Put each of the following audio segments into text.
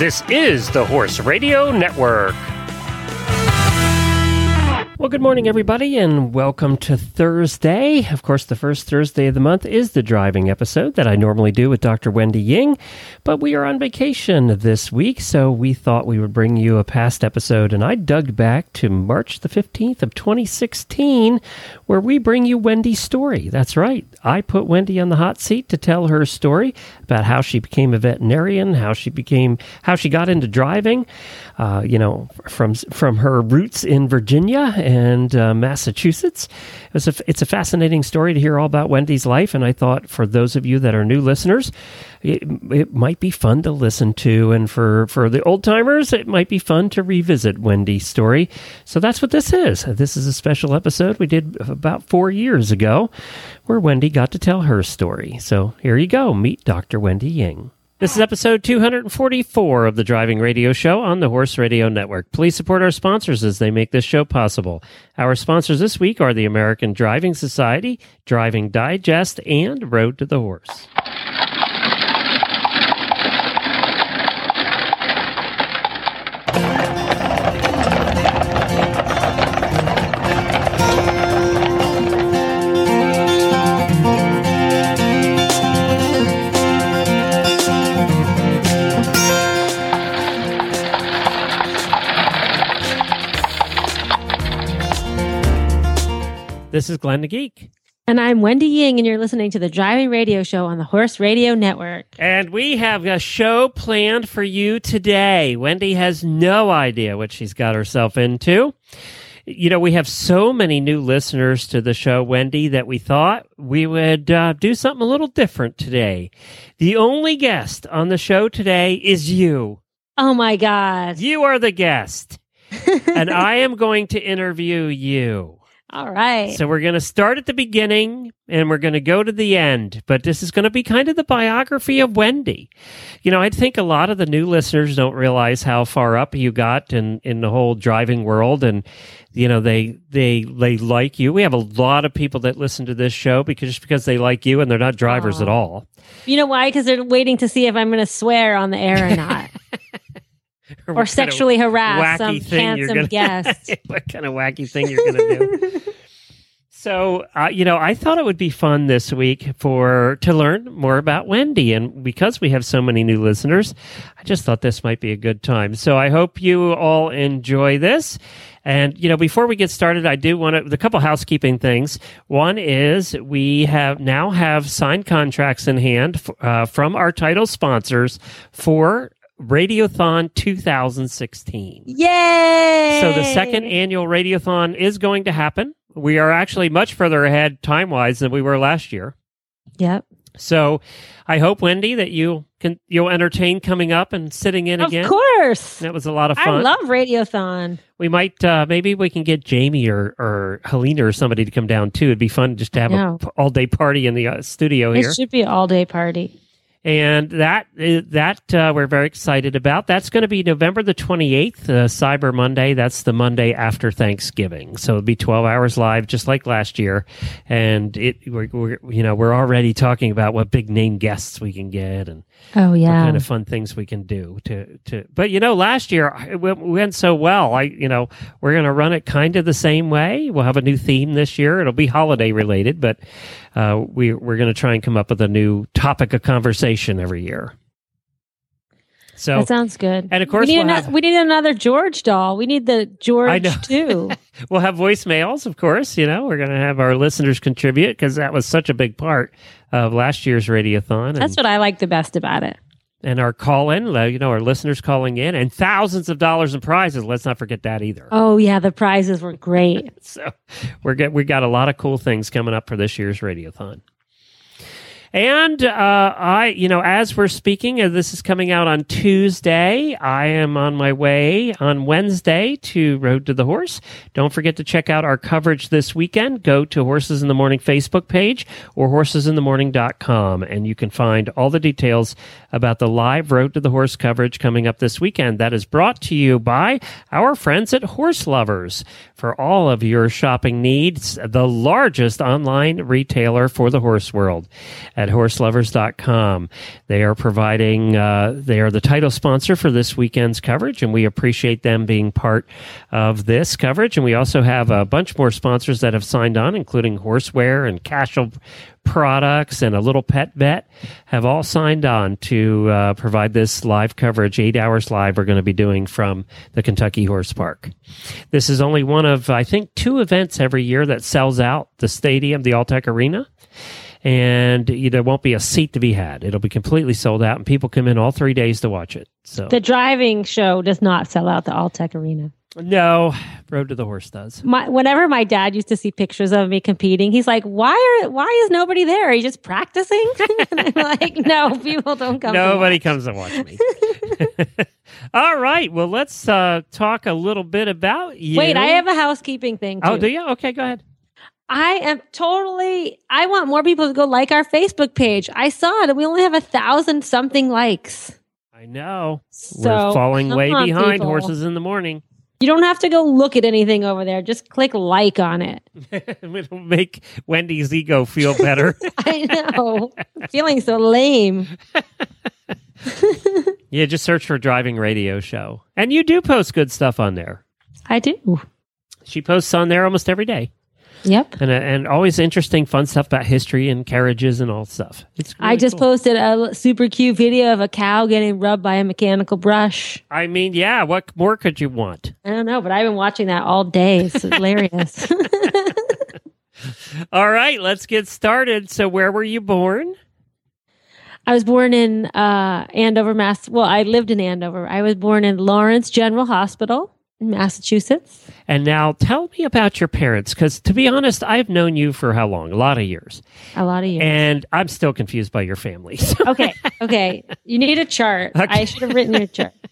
This is the Horse Radio Network. Good morning, everybody, and welcome to Thursday. Of course, the first Thursday of the month is the driving episode that I normally do with Dr. Wendy Ying, but we are on vacation this week, so we thought we would bring you a past episode, and I dug back to March the 15th of 2016, where we bring you Wendy's story. That's right. I put Wendy on the hot seat to tell her story about how she became a veterinarian, how she became, how she got into driving, uh, you know, from from her roots in Virginia and uh, Massachusetts. It a, it's a fascinating story to hear all about Wendy's life, and I thought for those of you that are new listeners, it, it might be fun to listen to, and for for the old timers, it might be fun to revisit Wendy's story. So that's what this is. This is a special episode we did about four years ago, where Wendy got to tell her story. So here you go. Meet Dr. Wendy Ying. This is episode 244 of the Driving Radio Show on the Horse Radio Network. Please support our sponsors as they make this show possible. Our sponsors this week are the American Driving Society, Driving Digest, and Road to the Horse. This is Glenn the Geek. And I'm Wendy Ying, and you're listening to the Driving Radio Show on the Horse Radio Network. And we have a show planned for you today. Wendy has no idea what she's got herself into. You know, we have so many new listeners to the show, Wendy, that we thought we would uh, do something a little different today. The only guest on the show today is you. Oh my God. You are the guest. and I am going to interview you. All right. So we're going to start at the beginning and we're going to go to the end, but this is going to be kind of the biography of Wendy. You know, I think a lot of the new listeners don't realize how far up you got in in the whole driving world and you know, they they they like you. We have a lot of people that listen to this show because just because they like you and they're not drivers Aww. at all. You know why? Cuz they're waiting to see if I'm going to swear on the air or not. or, sexually harass some handsome gonna, guest. what kind of wacky thing you're going to do? So, uh, you know, I thought it would be fun this week for to learn more about Wendy, and because we have so many new listeners, I just thought this might be a good time. So, I hope you all enjoy this. And you know, before we get started, I do want to a couple housekeeping things. One is we have now have signed contracts in hand uh, from our title sponsors for Radiothon 2016. Yay! So the second annual Radiothon is going to happen. We are actually much further ahead time wise than we were last year. Yep. So I hope Wendy that you can you'll entertain coming up and sitting in of again. Of course. That was a lot of fun. I love Radiothon. We might uh, maybe we can get Jamie or or Helena or somebody to come down too. It'd be fun just to have an all day party in the uh, studio here. It should be all day party and that uh, that uh, we're very excited about. That's going to be November the twenty eighth, uh, Cyber Monday. That's the Monday after Thanksgiving, so it'll be twelve hours live, just like last year. And it, we're, we're, you know we're already talking about what big name guests we can get and oh yeah, what kind of fun things we can do to to. But you know, last year it went so well. I you know we're going to run it kind of the same way. We'll have a new theme this year. It'll be holiday related, but uh, we we're going to try and come up with a new topic of conversation every year. So that sounds good. And of course, we need, we'll an- have- we need another George doll. We need the George too. we'll have voicemails, of course. You know, we're going to have our listeners contribute because that was such a big part of last year's radiothon. That's what I like the best about it and our call in, you know, our listeners calling in, and thousands of dollars in prizes. Let's not forget that either. Oh yeah, the prizes were great. so we're get we got a lot of cool things coming up for this year's radiothon. And uh, I, you know, as we're speaking, as this is coming out on Tuesday, I am on my way on Wednesday to Road to the Horse. Don't forget to check out our coverage this weekend. Go to Horses in the Morning Facebook page or horsesinthemorning.com, and you can find all the details about the live Road to the Horse coverage coming up this weekend. That is brought to you by our friends at Horse Lovers for all of your shopping needs, the largest online retailer for the horse world. At horselovers.com. They are providing, uh, they are the title sponsor for this weekend's coverage, and we appreciate them being part of this coverage. And we also have a bunch more sponsors that have signed on, including Horseware and Cashel products and a little pet vet have all signed on to uh, provide this live coverage eight hours live we're going to be doing from the kentucky horse park this is only one of i think two events every year that sells out the stadium the alltech arena and there won't be a seat to be had it'll be completely sold out and people come in all three days to watch it so the driving show does not sell out the alltech arena no, Road to the Horse does. My, whenever my dad used to see pictures of me competing, he's like, "Why are why is nobody there? Are you just practicing?" and I'm like, "No, people don't come. Nobody to comes to watch me." All right. Well, let's uh, talk a little bit about you. Wait, I have a housekeeping thing. Oh, too. Oh, do you? Okay, go ahead. I am totally. I want more people to go like our Facebook page. I saw it, and we only have a thousand something likes. I know. So, We're falling way behind people. horses in the morning. You don't have to go look at anything over there. Just click like on it. It'll make Wendy's ego feel better. I know. Feeling so lame. yeah, just search for driving radio show. And you do post good stuff on there. I do. She posts on there almost every day. Yep. And, uh, and always interesting, fun stuff about history and carriages and all stuff. It's really I just cool. posted a super cute video of a cow getting rubbed by a mechanical brush. I mean, yeah, what more could you want? I don't know, but I've been watching that all day. It's hilarious. all right, let's get started. So, where were you born? I was born in uh, Andover, Mass. Well, I lived in Andover. I was born in Lawrence General Hospital Massachusetts. And now tell me about your parents, because to be honest, I've known you for how long? A lot of years. A lot of years. And I'm still confused by your family. So. okay. Okay. You need a chart. Okay. I should have written your chart.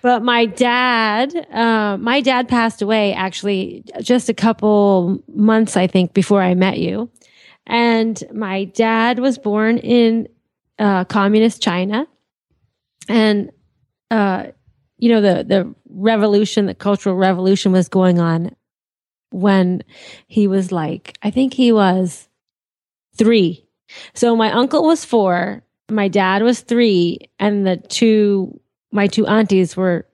But my dad, uh, my dad passed away actually just a couple months, I think, before I met you. And my dad was born in uh, communist China. And uh, you know the the revolution the cultural revolution was going on when he was like i think he was 3 so my uncle was 4 my dad was 3 and the two my two aunties were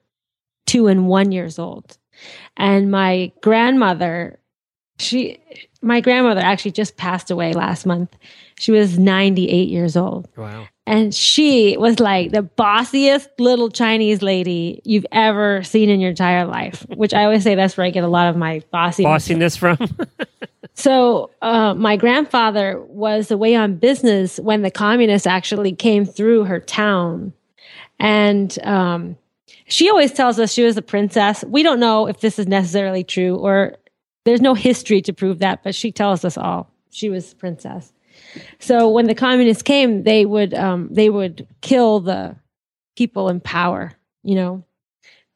2 and 1 years old. And my grandmother she my grandmother actually just passed away last month she was 98 years old wow and she was like the bossiest little Chinese lady you've ever seen in your entire life, which I always say that's where I get a lot of my bossiness, bossiness from. so, uh, my grandfather was away on business when the communists actually came through her town. And um, she always tells us she was a princess. We don't know if this is necessarily true or there's no history to prove that, but she tells us all she was a princess. So when the communists came, they would um, they would kill the people in power, you know.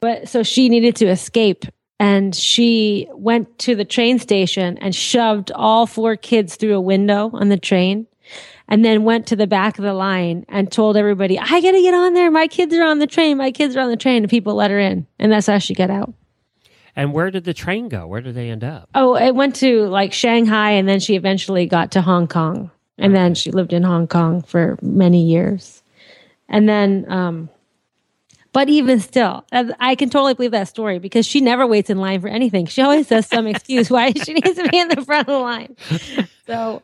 But so she needed to escape, and she went to the train station and shoved all four kids through a window on the train, and then went to the back of the line and told everybody, "I got to get on there. My kids are on the train. My kids are on the train." And people let her in, and that's how she got out. And where did the train go? Where did they end up? Oh, it went to like Shanghai, and then she eventually got to Hong Kong. And then she lived in Hong Kong for many years. And then, um, but even still, I can totally believe that story because she never waits in line for anything. She always does some excuse why she needs to be in the front of the line. So,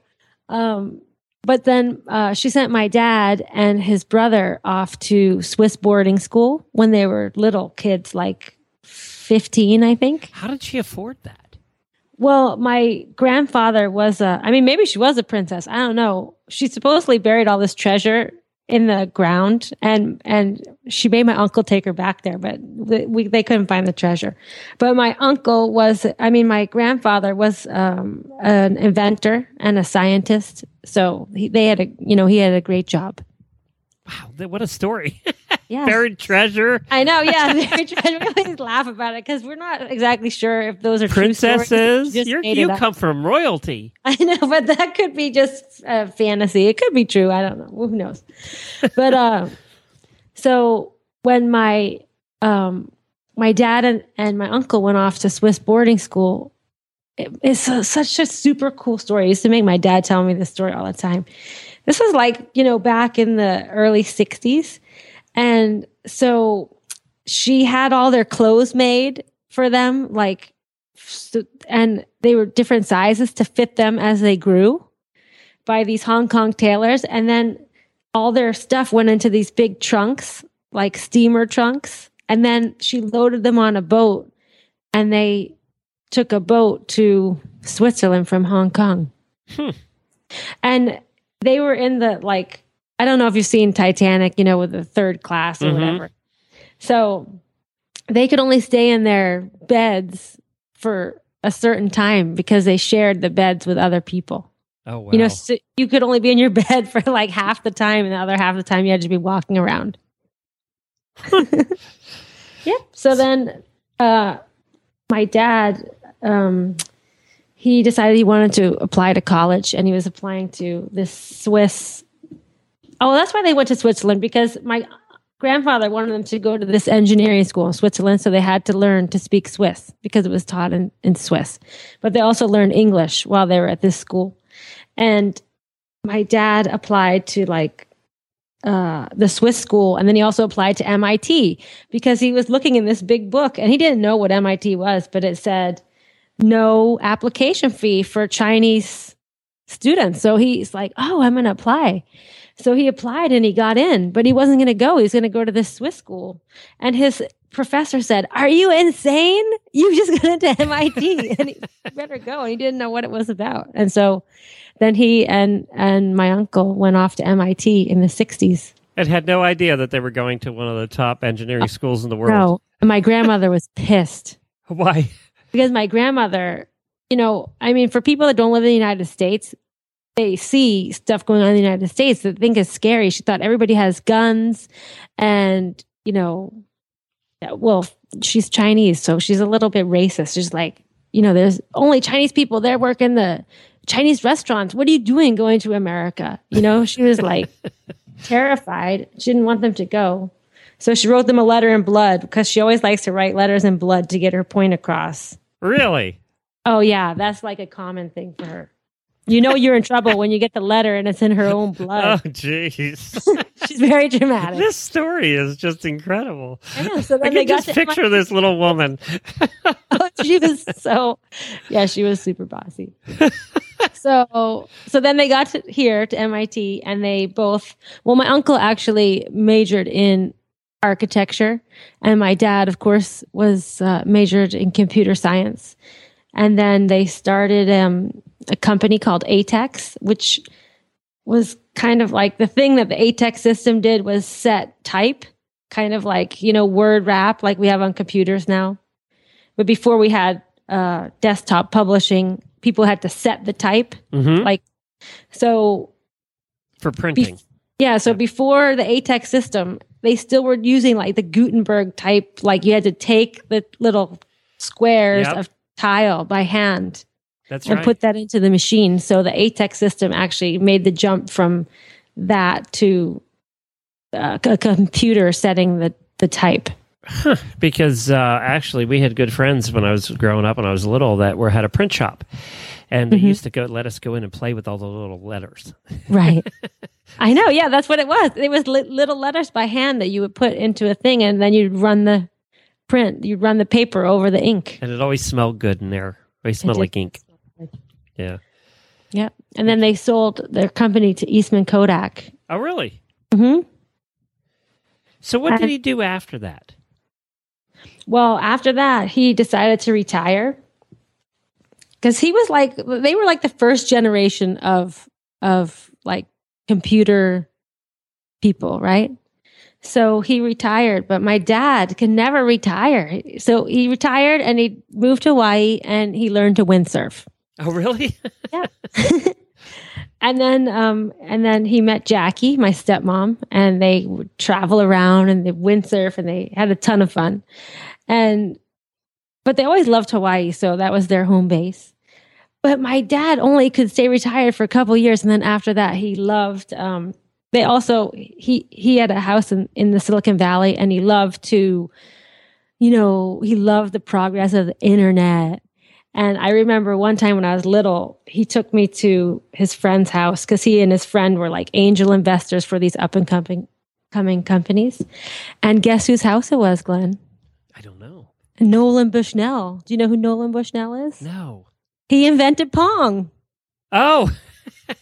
um, but then uh, she sent my dad and his brother off to Swiss boarding school when they were little kids, like 15, I think. How did she afford that? Well, my grandfather was a, I mean, maybe she was a princess. I don't know. She supposedly buried all this treasure in the ground and, and she made my uncle take her back there, but we, they couldn't find the treasure. But my uncle was, I mean, my grandfather was, um, an inventor and a scientist. So he, they had a, you know, he had a great job. Wow, what a story. Yeah. Buried treasure. I know, yeah. Buried treasure. We always laugh about it because we're not exactly sure if those are princesses. you come from royalty. I know, but that could be just uh, fantasy. It could be true. I don't know. Who knows? but uh, so when my um, my dad and, and my uncle went off to Swiss boarding school, it, it's a, such a super cool story. I used to make my dad tell me this story all the time. This was like, you know, back in the early 60s. And so she had all their clothes made for them, like, and they were different sizes to fit them as they grew by these Hong Kong tailors. And then all their stuff went into these big trunks, like steamer trunks. And then she loaded them on a boat and they took a boat to Switzerland from Hong Kong. Hmm. And they were in the like I don't know if you've seen Titanic, you know, with the third class or mm-hmm. whatever. So they could only stay in their beds for a certain time because they shared the beds with other people. Oh wow! You know, so you could only be in your bed for like half the time, and the other half of the time you had to be walking around. yep. So then, uh, my dad, um, he decided he wanted to apply to college, and he was applying to this Swiss. Oh, that's why they went to Switzerland because my grandfather wanted them to go to this engineering school in Switzerland, so they had to learn to speak Swiss because it was taught in, in Swiss. But they also learned English while they were at this school. And my dad applied to like uh, the Swiss school, and then he also applied to MIT because he was looking in this big book and he didn't know what MIT was, but it said no application fee for Chinese students. So he's like, oh, I'm going to apply. So he applied and he got in, but he wasn't going to go. He was going to go to this Swiss school. And his professor said, Are you insane? You just got into MIT and he better go. And he didn't know what it was about. And so then he and and my uncle went off to MIT in the 60s. And had no idea that they were going to one of the top engineering uh, schools in the world. No. my grandmother was pissed. Why? Because my grandmother, you know, I mean, for people that don't live in the United States, they see stuff going on in the United States that think is scary. She thought everybody has guns and, you know, well, she's Chinese, so she's a little bit racist. She's like, you know, there's only Chinese people there working the Chinese restaurants. What are you doing going to America? You know, she was like terrified. She didn't want them to go. So she wrote them a letter in blood because she always likes to write letters in blood to get her point across. Really? Oh, yeah. That's like a common thing for her. You know you're in trouble when you get the letter and it's in her own blood. Oh, jeez. She's very dramatic. This story is just incredible. I know. So then I they can just picture this little woman. oh, she was so, yeah, she was super bossy. so, so then they got to here to MIT and they both, well, my uncle actually majored in architecture and my dad, of course, was uh, majored in computer science. And then they started um, a company called ATEX, which was kind of like the thing that the ATEX system did was set type, kind of like, you know, word wrap like we have on computers now. But before we had uh, desktop publishing, people had to set the type. Mm-hmm. Like, so. For printing. Be- yeah. So yeah. before the ATEX system, they still were using like the Gutenberg type. Like you had to take the little squares yep. of tile by hand that's and right. put that into the machine. So the ATEX system actually made the jump from that to uh, a computer setting the, the type. Huh. Because uh, actually, we had good friends when I was growing up, when I was little, that were had a print shop, and they mm-hmm. used to go let us go in and play with all the little letters. Right. I know. Yeah, that's what it was. It was li- little letters by hand that you would put into a thing, and then you'd run the print. You'd run the paper over the ink, and it always smelled good in there. It smelled like ink. Yeah. Yeah. And then they sold their company to Eastman Kodak. Oh, really? hmm So what did he do after that? Well, after that, he decided to retire because he was like they were like the first generation of of like computer people, right? So he retired, but my dad can never retire. So he retired and he moved to Hawaii and he learned to windsurf. Oh, really? yeah. and then, um, and then he met Jackie, my stepmom, and they would travel around and they windsurf and they had a ton of fun. And, but they always loved Hawaii, so that was their home base. But my dad only could stay retired for a couple years, and then after that, he loved. Um, they also he he had a house in in the Silicon Valley, and he loved to, you know, he loved the progress of the internet And I remember one time when I was little, he took me to his friend's house because he and his friend were like angel investors for these up and coming coming companies. And guess whose house it was, Glenn? I don't know. Nolan Bushnell. Do you know who Nolan Bushnell is? No. He invented Pong. Oh.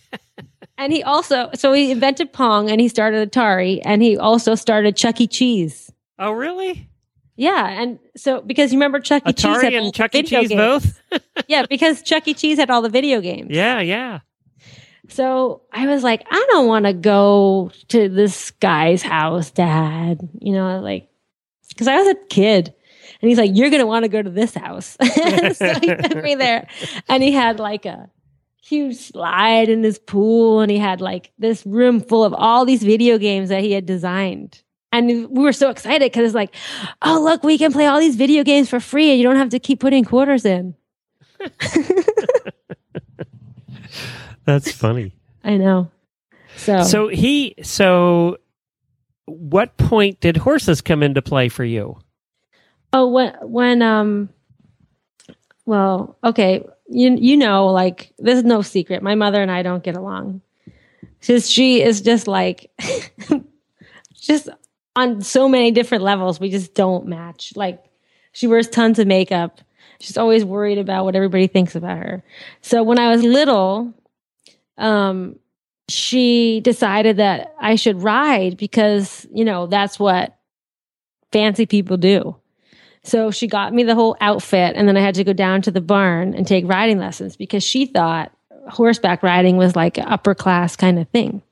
and he also, so he invented Pong and he started Atari and he also started Chuck E. Cheese. Oh, really? Yeah, and so because you remember Chuck E. Atari Cheese had and Chuck E. Cheese games. both? yeah, because Chuck E. Cheese had all the video games. yeah, yeah. So I was like, I don't want to go to this guy's house, Dad. You know, like because I was a kid. And he's like, You're gonna want to go to this house. so he took me there. And he had like a huge slide in his pool, and he had like this room full of all these video games that he had designed. And we were so excited because it's like, oh look, we can play all these video games for free and you don't have to keep putting quarters in. That's funny. I know. So So he so what point did horses come into play for you? Oh, when when um, well, okay, you you know, like this is no secret. My mother and I don't get along. Because she is just like, just on so many different levels, we just don't match. Like, she wears tons of makeup. She's always worried about what everybody thinks about her. So when I was little, um, she decided that I should ride because you know that's what fancy people do. So she got me the whole outfit, and then I had to go down to the barn and take riding lessons because she thought horseback riding was like upper class kind of thing.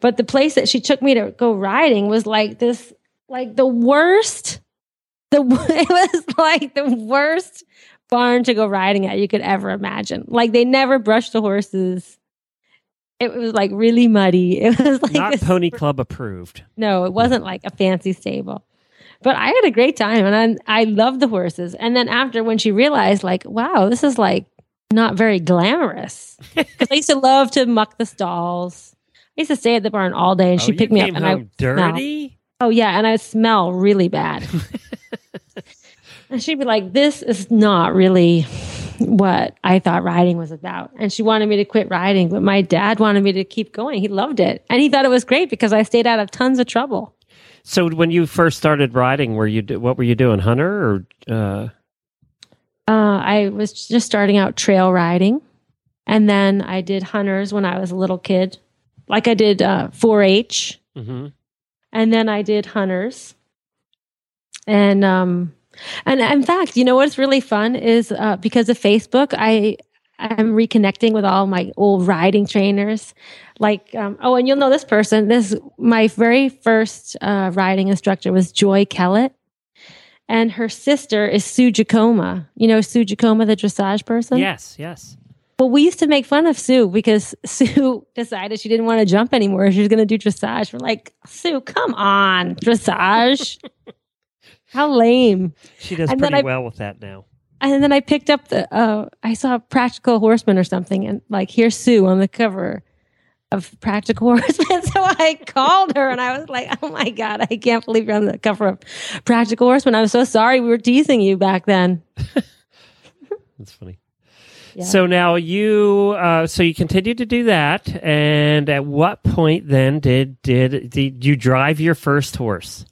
But the place that she took me to go riding was like this, like the worst. The it was like the worst barn to go riding at you could ever imagine. Like they never brushed the horses. It was like really muddy. It was like Not Pony Club approved. no, it wasn't like a fancy stable. But I had a great time and I, I loved the horses. And then after when she realized, like, wow, this is like not very glamorous. Because I used to love to muck the stalls. I used to stay at the barn all day and Oh, she'd you pick me up and I would smell. dirty. Oh yeah, and I smell really bad. and she'd be like, This is not really what I thought riding was about. And she wanted me to quit riding, but my dad wanted me to keep going. He loved it. And he thought it was great because I stayed out of tons of trouble. So when you first started riding, were you what were you doing, hunter or? Uh, Uh, I was just starting out trail riding. And then I did hunters when I was a little kid. Like I did uh, 4 H. mhm. and then I did hunters. And um and in fact, you know what's really fun is uh because of Facebook, I I'm reconnecting with all my old riding trainers. Like um oh and you'll know this person. This my very first uh riding instructor was Joy Kellett. And her sister is Sue Jacoma. You know Sue Jacoma, the dressage person? Yes, yes. Well, we used to make fun of Sue because Sue decided she didn't want to jump anymore. She was going to do dressage. We're like, Sue, come on, dressage. How lame. She does And pretty I- well with that now. And then I picked up the, uh, I saw Practical Horseman or something, and like, here's Sue on the cover of Practical Horseman. so I called her and I was like, oh my God, I can't believe you're on the cover of Practical Horseman. I'm so sorry we were teasing you back then. That's funny. Yeah. So now you, uh, so you continued to do that, and at what point then did did did you drive your first horse?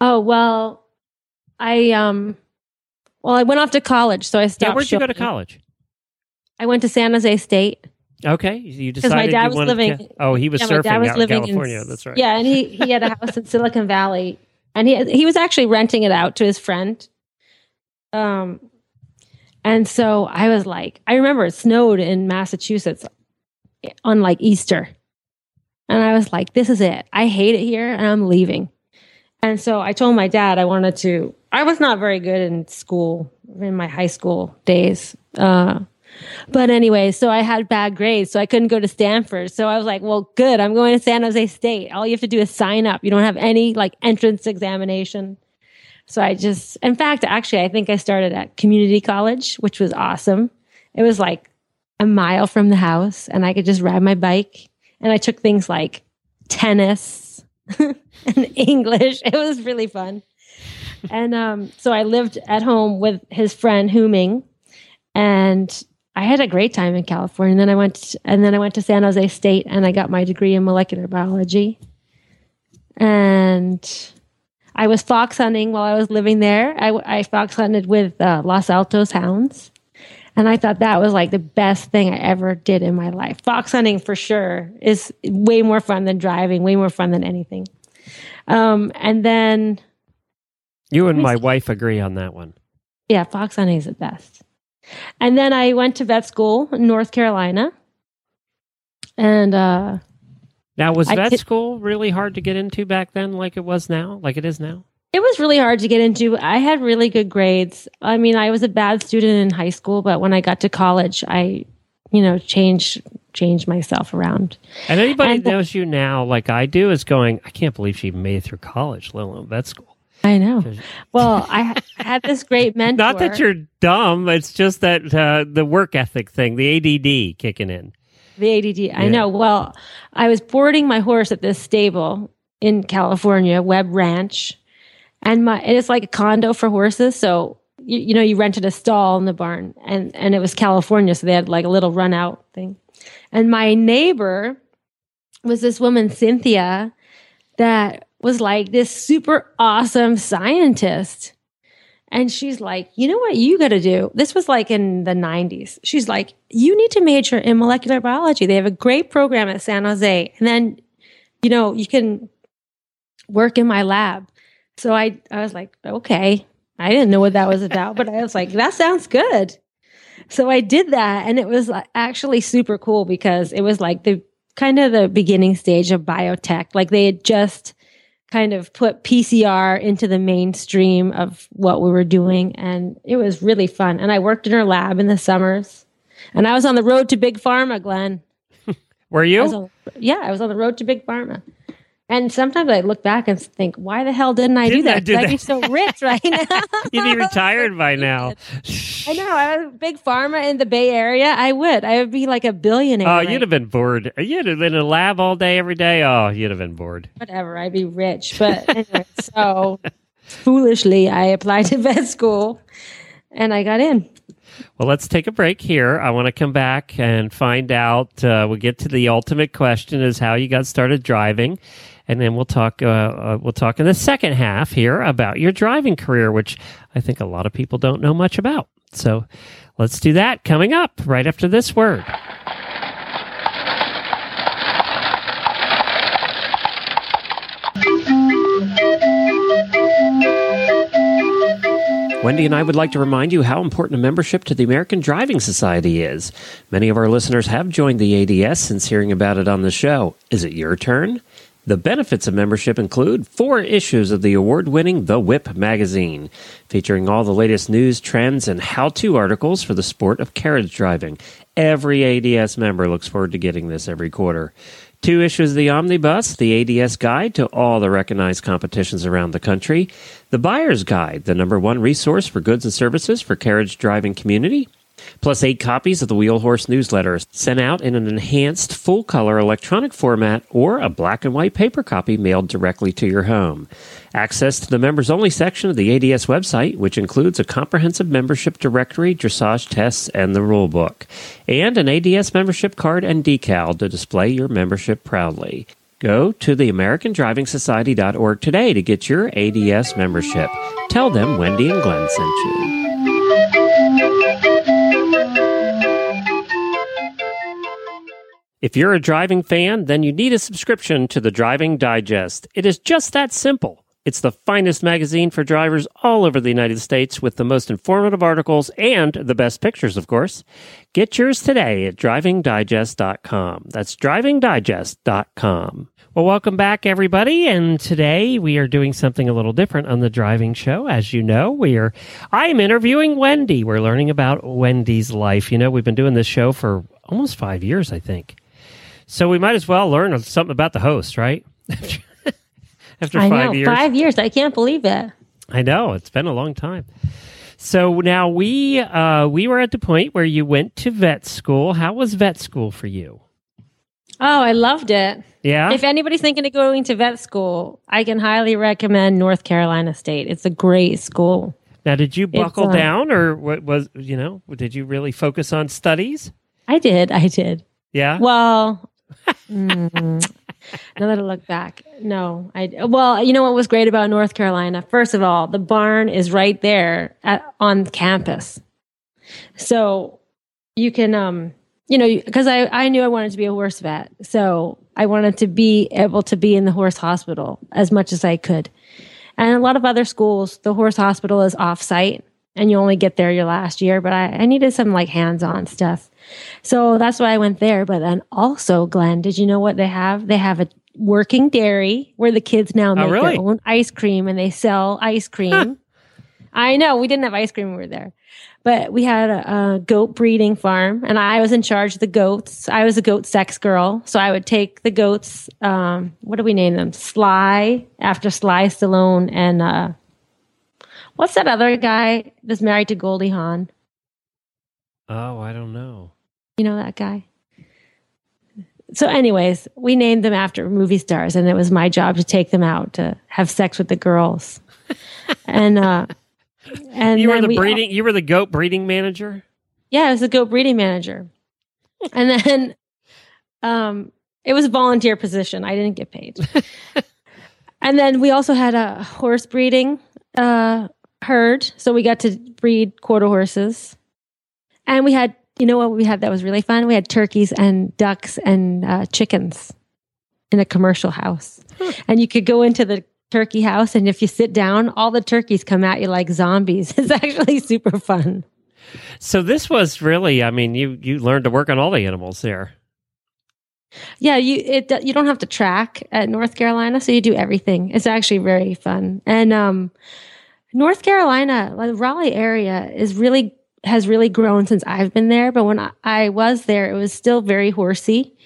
Oh, well, I, um, well, I went off to college, so I stopped. Yeah, where'd you go to college? I went to San Jose State. Okay, you decided my dad was living- To, oh, he was Yeah, my surfing dad was out in California. in That's right. Yeah, and he he had a house in Silicon Valley, and he he was actually renting it out to his friend. Um, and so I was like, I remember it snowed in Massachusetts on like Easter, and I was like, this is it. I hate it here, and I'm leaving. And so I told my dad I wanted to. I was not very good in school in my high school days. Uh, but anyway, so I had bad grades, so I couldn't go to Stanford. So I was like, well, good. I'm going to San Jose State. All you have to do is sign up. You don't have any like entrance examination. So I just, in fact, actually, I think I started at community college, which was awesome. It was like a mile from the house, and I could just ride my bike. And I took things like tennis and English. It was really fun. And um, so I lived at home with his friend Hooming and I had a great time in California. And then I went, to, and then I went to San Jose State, and I got my degree in molecular biology. And I was fox hunting while I was living there. I, I fox hunted with uh, Los Altos hounds. And I thought that was like the best thing I ever did in my life. Fox hunting for sure is way more fun than driving, way more fun than anything. Um, and then you and my wife agree on that one. Yeah, fox hunting is the best. And then I went to vet school in North Carolina. And uh now was vet t- school really hard to get into back then like it was now, like it is now? It was really hard to get into. I had really good grades. I mean, I was a bad student in high school, but when I got to college, I, you know, changed changed myself around. And anybody and, knows you now, like I do, is going, I can't believe she made it through college, let alone vet school. I know. Well, I had this great mentor. Not that you're dumb. It's just that uh, the work ethic thing, the ADD kicking in. The ADD. Yeah. I know. Well, I was boarding my horse at this stable in California, Webb Ranch, and my it's like a condo for horses. So you, you know, you rented a stall in the barn, and and it was California, so they had like a little run out thing. And my neighbor was this woman, Cynthia, that was like this super awesome scientist. And she's like, you know what you got to do? This was like in the 90s. She's like, you need to major in molecular biology. They have a great program at San Jose. And then, you know, you can work in my lab. So I, I was like, okay. I didn't know what that was about, but I was like, that sounds good. So I did that. And it was actually super cool because it was like the kind of the beginning stage of biotech. Like they had just kind of put PCR into the mainstream of what we were doing. And it was really fun. And I worked in her lab in the summers. And I was on the road to Big Pharma, Glenn. were you? I on, yeah, I was on the road to Big Pharma. And sometimes I look back and think, why the hell didn't I didn't do that? I do I'd be so rich right now. You'd be retired by now. I know. I was a big pharma in the Bay Area. I would. I would be like a billionaire. Oh, right? you'd have been bored. You'd have been in a lab all day, every day. Oh, you'd have been bored. Whatever. I'd be rich. But anyway, so foolishly, I applied to vet school and I got in. Well, let's take a break here. I want to come back and find out. Uh, we'll get to the ultimate question: is how you got started driving, and then we'll talk. Uh, uh, we'll talk in the second half here about your driving career, which I think a lot of people don't know much about. So, let's do that coming up right after this word. Wendy and I would like to remind you how important a membership to the American Driving Society is. Many of our listeners have joined the ADS since hearing about it on the show. Is it your turn? The benefits of membership include four issues of the award winning The Whip magazine, featuring all the latest news, trends, and how to articles for the sport of carriage driving. Every ADS member looks forward to getting this every quarter. Two issues of the Omnibus, the ADS Guide to all the recognized competitions around the country, the Buyer's Guide, the number one resource for goods and services for carriage driving community, plus eight copies of the Wheel Horse newsletter sent out in an enhanced full color electronic format or a black and white paper copy mailed directly to your home. Access to the members only section of the ADS website, which includes a comprehensive membership directory, dressage tests, and the rulebook, and an ADS membership card and decal to display your membership proudly. Go to the AmericanDrivingSociety.org today to get your ADS membership. Tell them Wendy and Glenn sent you. If you're a driving fan, then you need a subscription to the Driving Digest. It is just that simple. It's the finest magazine for drivers all over the United States with the most informative articles and the best pictures, of course. Get yours today at drivingdigest.com. That's drivingdigest.com. Well, welcome back, everybody. And today we are doing something a little different on the driving show. As you know, we are, I am interviewing Wendy. We're learning about Wendy's life. You know, we've been doing this show for almost five years, I think. So we might as well learn something about the host, right? After I five know, years. Five years. I can't believe it. I know. It's been a long time. So now we uh, we were at the point where you went to vet school. How was vet school for you? Oh, I loved it. Yeah. If anybody's thinking of going to vet school, I can highly recommend North Carolina State. It's a great school. Now, did you buckle uh, down, or what was you know? Did you really focus on studies? I did. I did. Yeah. Well, mm, now that I look back, no. I well, you know what was great about North Carolina? First of all, the barn is right there at, on campus, so you can, um, you know, because I I knew I wanted to be a horse vet, so I wanted to be able to be in the horse hospital as much as I could. And a lot of other schools, the horse hospital is off site and you only get there your last year. But I, I needed some like hands on stuff. So that's why I went there. But then also, Glenn, did you know what they have? They have a working dairy where the kids now oh, make oh, really? their own ice cream and they sell ice cream. I know we didn't have ice cream when we were there, but we had a, a, goat breeding farm and I was in charge of the goats. I was a goat sex girl. So I would take the goats, um, what do we name them? Sly after Sly Stallone and, uh, what's that other guy that's married to Goldie Hawn? Oh, I don't know. You know that guy? So, anyways, we named them after movie stars, and it was my job to take them out to have sex with the girls. and uh, and you were the we, breeding. You were the goat breeding manager. Yeah, I was the goat breeding manager. And then, um, it was a volunteer position. I didn't get paid. and then we also had a horse breeding uh, herd, so we got to breed quarter horses. And we had, you know, what we had that was really fun. We had turkeys and ducks and uh, chickens in a commercial house, and you could go into the turkey house. And if you sit down, all the turkeys come at you like zombies. It's actually super fun. So this was really, I mean, you you learned to work on all the animals there. Yeah, you it you don't have to track at North Carolina, so you do everything. It's actually very fun. And um, North Carolina, the Raleigh area, is really has really grown since I've been there. But when I, I was there, it was still very horsey.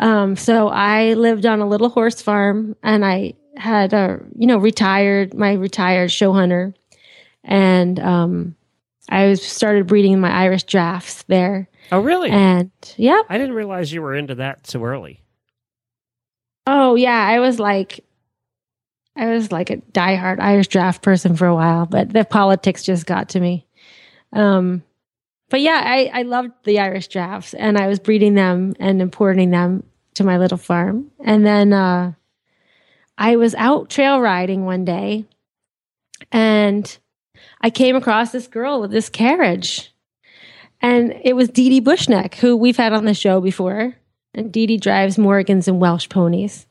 Um, so I lived on a little horse farm, and I had a you know retired my retired show hunter, and um, I was started breeding my Irish drafts there. Oh, really? And yeah, I didn't realize you were into that so early. Oh yeah, I was like, I was like a diehard Irish draft person for a while, but the politics just got to me. Um, but yeah, I, I loved the Irish drafts, and I was breeding them and importing them to my little farm, and then uh, I was out trail riding one day and I came across this girl with this carriage. And it was Dee Dee Bushneck, who we've had on the show before. And Dee Dee drives Morgans and Welsh ponies.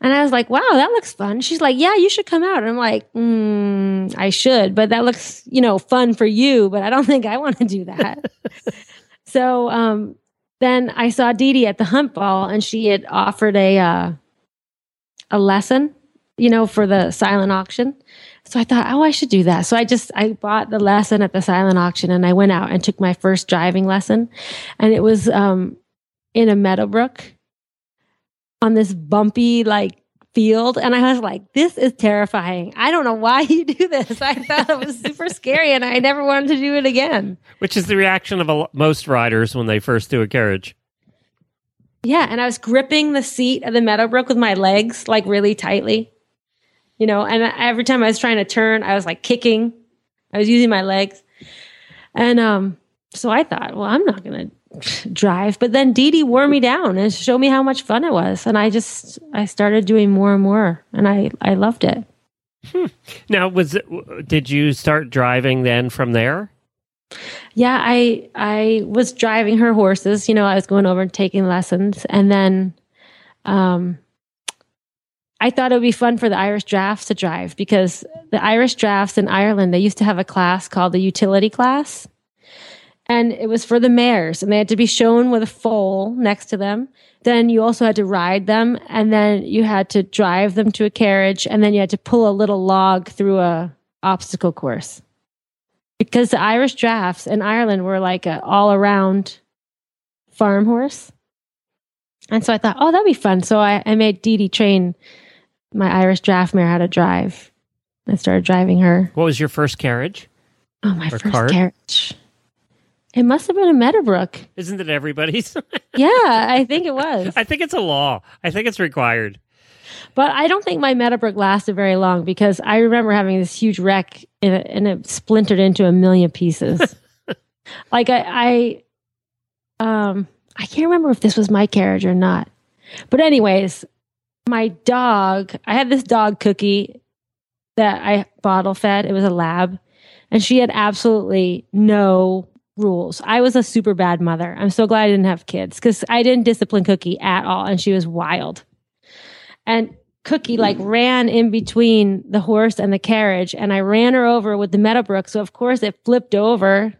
And I was like, wow, that looks fun. She's like, yeah, you should come out. And I'm like, mm, I should, but that looks, you know, fun for you, but I don't think I want to do that. so um, then I saw Dee Dee at the hunt ball and she had offered a, uh, a lesson, you know, for the silent auction. So I thought, oh, I should do that. So I just I bought the lesson at the silent auction and I went out and took my first driving lesson. And it was um in a Meadowbrook on this bumpy like field and I was like, this is terrifying. I don't know why you do this. I thought it was super scary and I never wanted to do it again. Which is the reaction of a, most riders when they first do a carriage. Yeah, and I was gripping the seat of the Meadowbrook with my legs like really tightly. You know, and every time I was trying to turn, I was like kicking. I was using my legs. And um so I thought, well, I'm not going to drive. But then Dee Dee wore me down and showed me how much fun it was. And I just, I started doing more and more and I, I loved it. Hmm. Now, was it, did you start driving then from there? Yeah, I I was driving her horses. You know, I was going over and taking lessons, and then um, I thought it would be fun for the Irish drafts to drive because the Irish drafts in Ireland they used to have a class called the utility class, and it was for the mares, and they had to be shown with a foal next to them. Then you also had to ride them, and then you had to drive them to a carriage, and then you had to pull a little log through a obstacle course because the Irish drafts in Ireland were like an all around farm horse. And so I thought, oh, that'd be fun. So I, I made Dee Dee train my Irish draft mare how to drive. I started driving her. What was your first carriage? Oh, my or first cart? carriage. It must have been a Meadowbrook. Isn't it everybody's? yeah, I think it was. I think it's a law. I think it's required. But I don't think my Meadowbrook lasted very long because I remember having this huge wreck and it, and it splintered into a million pieces. like I, I, um, I can't remember if this was my carriage or not. But anyways, my dog, I had this dog cookie that I bottle fed. It was a lab, and she had absolutely no rules. I was a super bad mother. I'm so glad I didn't have kids because I didn't discipline Cookie at all, and she was wild. And Cookie like ran in between the horse and the carriage, and I ran her over with the Meadowbrook. So of course it flipped over,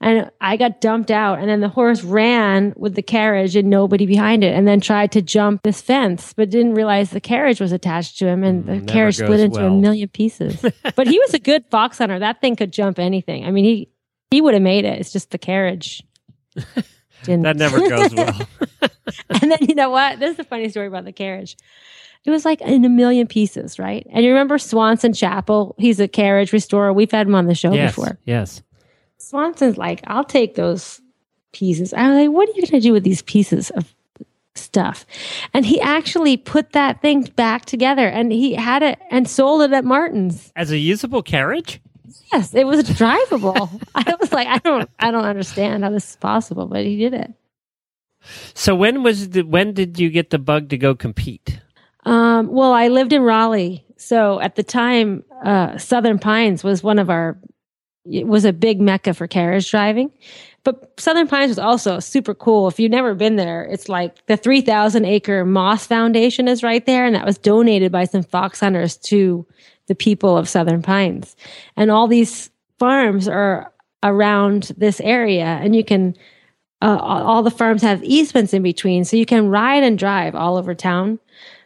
and I got dumped out. And then the horse ran with the carriage and nobody behind it, and then tried to jump this fence, but didn't realize the carriage was attached to him, and the Mm, Never carriage split into a million pieces. but he was a good fox hunter. That thing could jump anything. I mean, he he would have made it. It's just the carriage. Didn't. That never goes well. and then you know what? This is a funny story about the carriage. It was like in a million pieces, right? And you remember Swanson Chapel? He's a carriage restorer. We've had him on the show yes. before. Yes. Swanson's like, I'll take those pieces. I was like, what are you going to do with these pieces of stuff? And he actually put that thing back together and he had it and sold it at Martin's. As a usable carriage? Yes, it was drivable. I was like, I don't, I don't understand how this is possible, but he did it. So when was the, when did you get the bug to go compete? Um, well, I lived in Raleigh, so at the time, uh, Southern Pines was one of our it was a big mecca for carriage driving. But Southern Pines was also super cool. If you've never been there, it's like the 3,000 acre Moss Foundation is right there, and that was donated by some fox hunters to the people of Southern Pines. And all these farms are around this area, and you can, uh, all the farms have easements in between, so you can ride and drive all over town.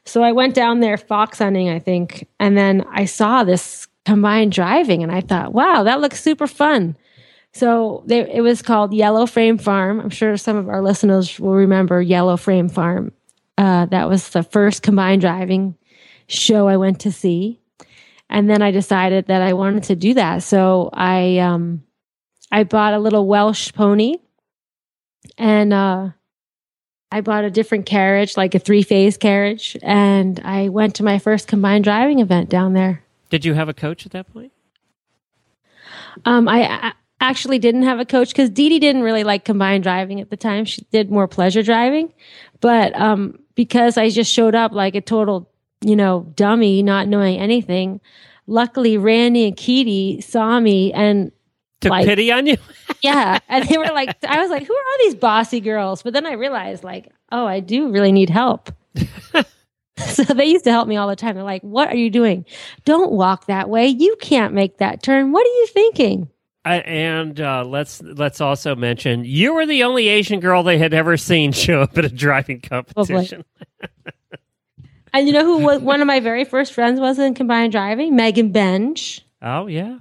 So I went down there fox hunting, I think, and then I saw this combined driving, and I thought, wow, that looks super fun. So they, it was called Yellow Frame Farm. I'm sure some of our listeners will remember Yellow Frame Farm. Uh, that was the first combined driving show I went to see, and then I decided that I wanted to do that. So I um, I bought a little Welsh pony, and uh, I bought a different carriage, like a three phase carriage, and I went to my first combined driving event down there. Did you have a coach at that point? Um, I, I actually didn't have a coach because Dee Dee didn't really like combined driving at the time. She did more pleasure driving, but um, because I just showed up like a total, you know, dummy, not knowing anything. Luckily, Randy and Keedy saw me and Took Like- pity on you? yeah, and they were like, I was like, who are all these bossy girls? But then I realized, like, oh, I do really need help. so they used to help me all the time. They're like, what are you doing? Don't walk that way. You can't make that turn. What are you thinking? Uh, and uh, let's let's also mention you were the only Asian girl they had ever seen show up at a driving competition. And you know who was one of my very first friends was in combined driving? Megan Bench. Oh yeah,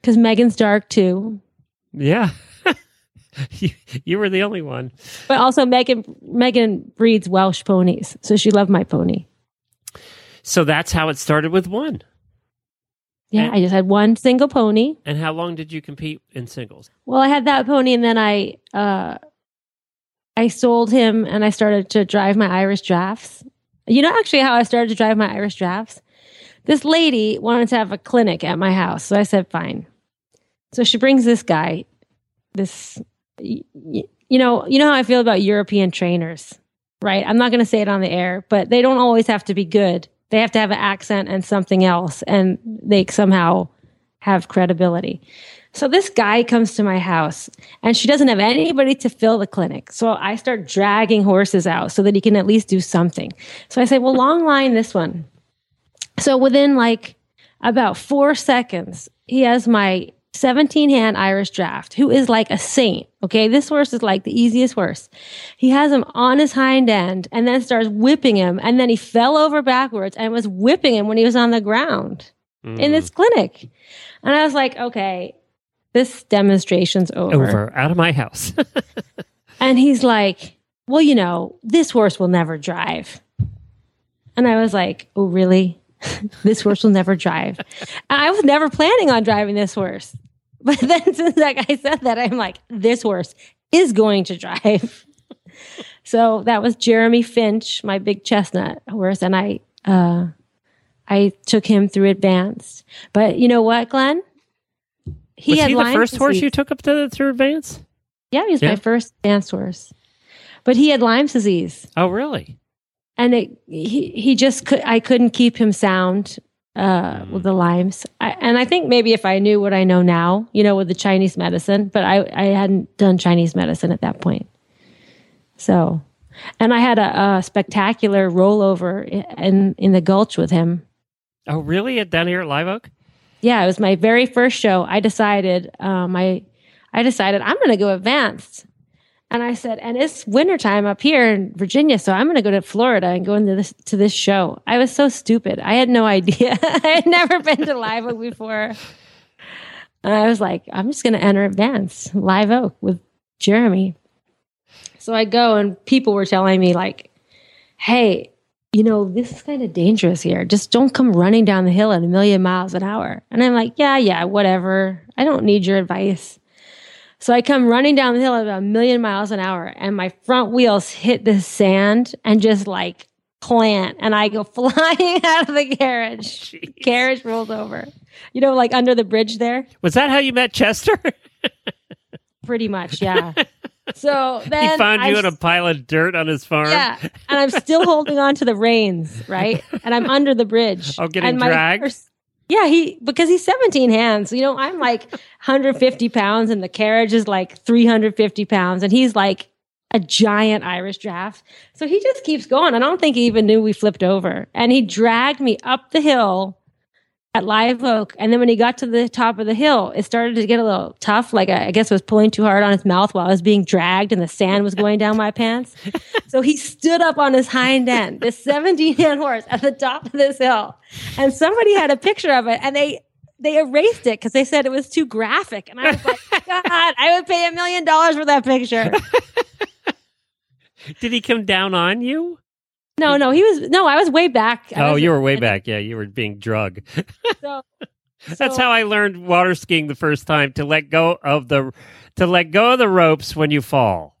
Because Megan's dark too. yeah. you, you were the only one. But also Megan Megan breeds Welsh ponies. So she loved my pony. So that's how it started with one. Yeah, I just had one single pony. And how long did you compete in singles? Well, I had that pony, and then I uh, I sold him, and I started to drive my Irish drafts. You know, actually, how I started to drive my Irish drafts. This lady wanted to have a clinic at my house, so I said, "Fine." So she brings this guy, this, you know, you know how I feel about European trainers, right? I'm not going to say it on the air, but they don't always have to be good. They have to have an accent and something else, and they somehow have credibility. So this guy comes to my house and she doesn't have anybody to fill the clinic. So I start dragging horses out so that he can at least do something. So I say, well, long line this one. So within like about four seconds, he has my 17 hand Irish draft, who is like a saint. Okay. This horse is like the easiest horse. He has him on his hind end and then starts whipping him. And then he fell over backwards and was whipping him when he was on the ground in mm. this clinic. And I was like, okay, this demonstration's over. over out of my house. And he's like, well, you know, this horse will never drive. And I was like, oh, really? this horse will never drive. And I was never planning on driving this horse. But then since that guy said that, I'm like, this horse is going to drive. So that was Jeremy Finch, my big chestnut horse, and I uh, I took him through advanced. But you know what, Glenn? He was had he the first disease. horse you took up to through advanced? Yeah, he was yeah. my first advanced horse. But he had Lyme's disease. Oh, really? And it, he he just could. I couldn't keep him sound uh, mm. with the Lyme's. I, and I think maybe if I knew what I know now, you know, with the Chinese medicine, but I, I hadn't done Chinese medicine at that point. So, and I had a, a spectacular rollover in, in the gulch with him. Oh, really? At down here at Live Oak? Yeah, it was my very first show. I decided, um, I, I decided I'm going to go advanced. And I said, and it's wintertime up here in Virginia, so I'm going to go to Florida and go into this to this show. I was so stupid. I had no idea. I had never been to Live Oak before. And I was like, I'm just going to enter advance Live Oak with Jeremy. So I go, and people were telling me like, "Hey, you know, this is kind of dangerous here. Just don't come running down the hill at a million miles an hour." And I'm like, "Yeah, yeah, whatever. I don't need your advice." So I come running down the hill at a million miles an hour and my front wheels hit the sand and just like plant and I go flying out of the carriage. Jeez. Carriage rolls over. You know, like under the bridge there. Was that how you met Chester? Pretty much, yeah. So then he found you I, in a pile of dirt on his farm. Yeah, and I'm still holding on to the reins, right? And I'm under the bridge. Oh, getting dragged. First, yeah, he because he's 17 hands. You know, I'm like 150 pounds, and the carriage is like 350 pounds, and he's like a giant Irish draft. So he just keeps going. I don't think he even knew we flipped over, and he dragged me up the hill at Live Oak. And then when he got to the top of the hill, it started to get a little tough. Like I, I guess it was pulling too hard on his mouth while I was being dragged and the sand was going down my pants. So he stood up on his hind end, this 17 hand horse at the top of this hill. And somebody had a picture of it and they, they erased it because they said it was too graphic. And I was like, God, I would pay a million dollars for that picture. Did he come down on you? No, no, he was no. I was way back. I oh, you were way back. Yeah, you were being drug. So, so, That's how I learned water skiing the first time to let go of the to let go of the ropes when you fall.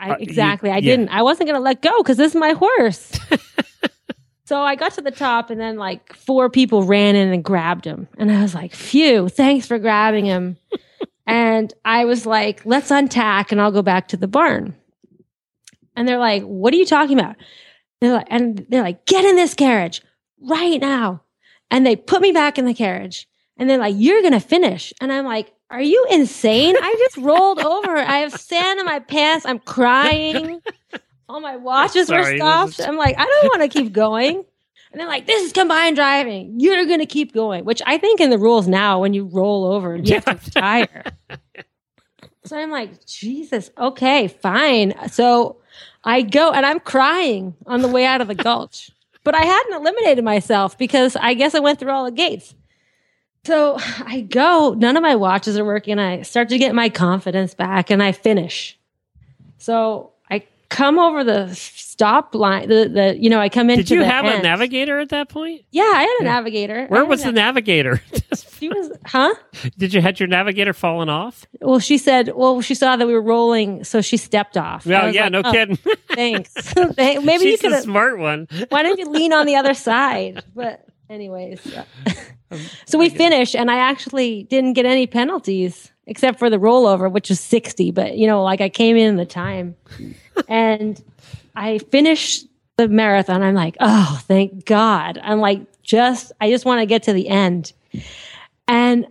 I, exactly. Uh, you, I yeah. didn't. I wasn't going to let go because this is my horse. so I got to the top, and then like four people ran in and grabbed him, and I was like, "Phew! Thanks for grabbing him." and I was like, "Let's untack, and I'll go back to the barn." And they're like, "What are you talking about?" They're like, and they're like, get in this carriage right now. And they put me back in the carriage and they're like, you're going to finish. And I'm like, are you insane? I just rolled over. I have sand in my pants. I'm crying. All my watches Sorry, were stopped. Is... I'm like, I don't want to keep going. And they're like, this is combined driving. You're going to keep going, which I think in the rules now, when you roll over, you have to retire. so I'm like, Jesus, okay, fine. So I go and I'm crying on the way out of the gulch. But I hadn't eliminated myself because I guess I went through all the gates. So I go, none of my watches are working. I start to get my confidence back and I finish. So come over the stop line, the, the you know, I come into Did you have end. a navigator at that point? Yeah, I had a yeah. navigator. Where was the navigator? she was, huh? Did you had your navigator fallen off? Well, she said, well, she saw that we were rolling, so she stepped off. Oh, well, yeah, like, no oh, kidding. thanks. Maybe She's you could a smart one. Why don't you lean on the other side? But anyways, so we finish, and I actually didn't get any penalties except for the rollover, which was sixty. But you know, like I came in the time, and I finished the marathon. I'm like, oh, thank God. I'm like, just I just want to get to the end. And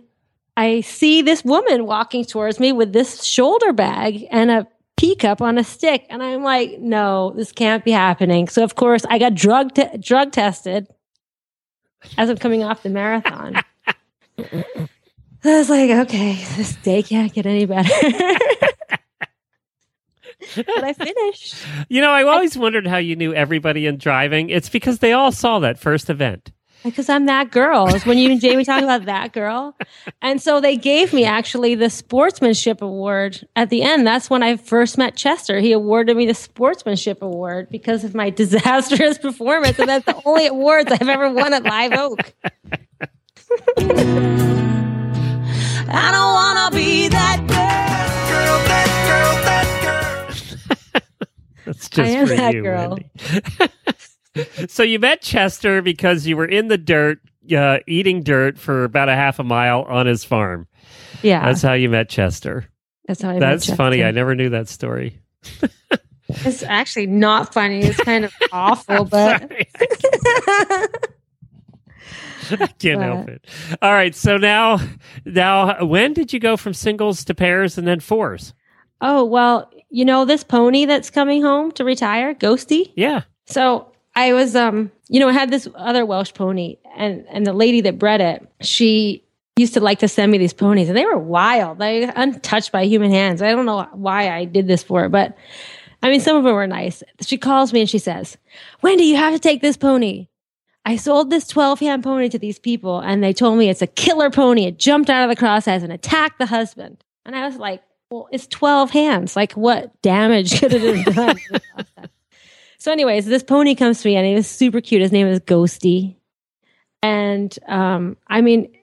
I see this woman walking towards me with this shoulder bag and a pee cup on a stick. And I'm like, no, this can't be happening. So, of course, I got drug, te- drug tested as I'm coming off the marathon. I was like, okay, this day can't get any better. but I finished. You know, I always wondered how you knew everybody in driving. It's because they all saw that first event. Because I'm that girl. It's when you and Jamie talk about that girl. And so they gave me actually the sportsmanship award at the end. That's when I first met Chester. He awarded me the sportsmanship award because of my disastrous performance. And that's the only awards I've ever won at Live Oak. just I am for that you, girl. Wendy. so you met Chester because you were in the dirt, uh, eating dirt for about a half a mile on his farm. Yeah, That's how you met Chester. that's how I. met That's funny. I never knew that story. It's actually not funny. It's kind of awful, but Sorry. I can't help But- it. All right. So now, now, when did you go from singles to pairs and then fours? oh well. You know this pony that's coming home to retire, Ghosty. Yeah. So I was, um, you know, I had this other Welsh pony, and and the lady that bred it, she used to like to send me these ponies, and they were wild, like untouched by human hands. I don't know why I did this for her, but I mean, some of them were nice. She calls me and she says, "Wendy, you have to take this pony." I sold this 12 hand pony to these people, and they told me it's a killer pony. It jumped out of the crossties and attacked the husband. And I was like, well, it's 12 hands. Like, what damage could it have done? So, anyways, this pony comes to me and he was super cute. His name is Ghosty. And um, I mean,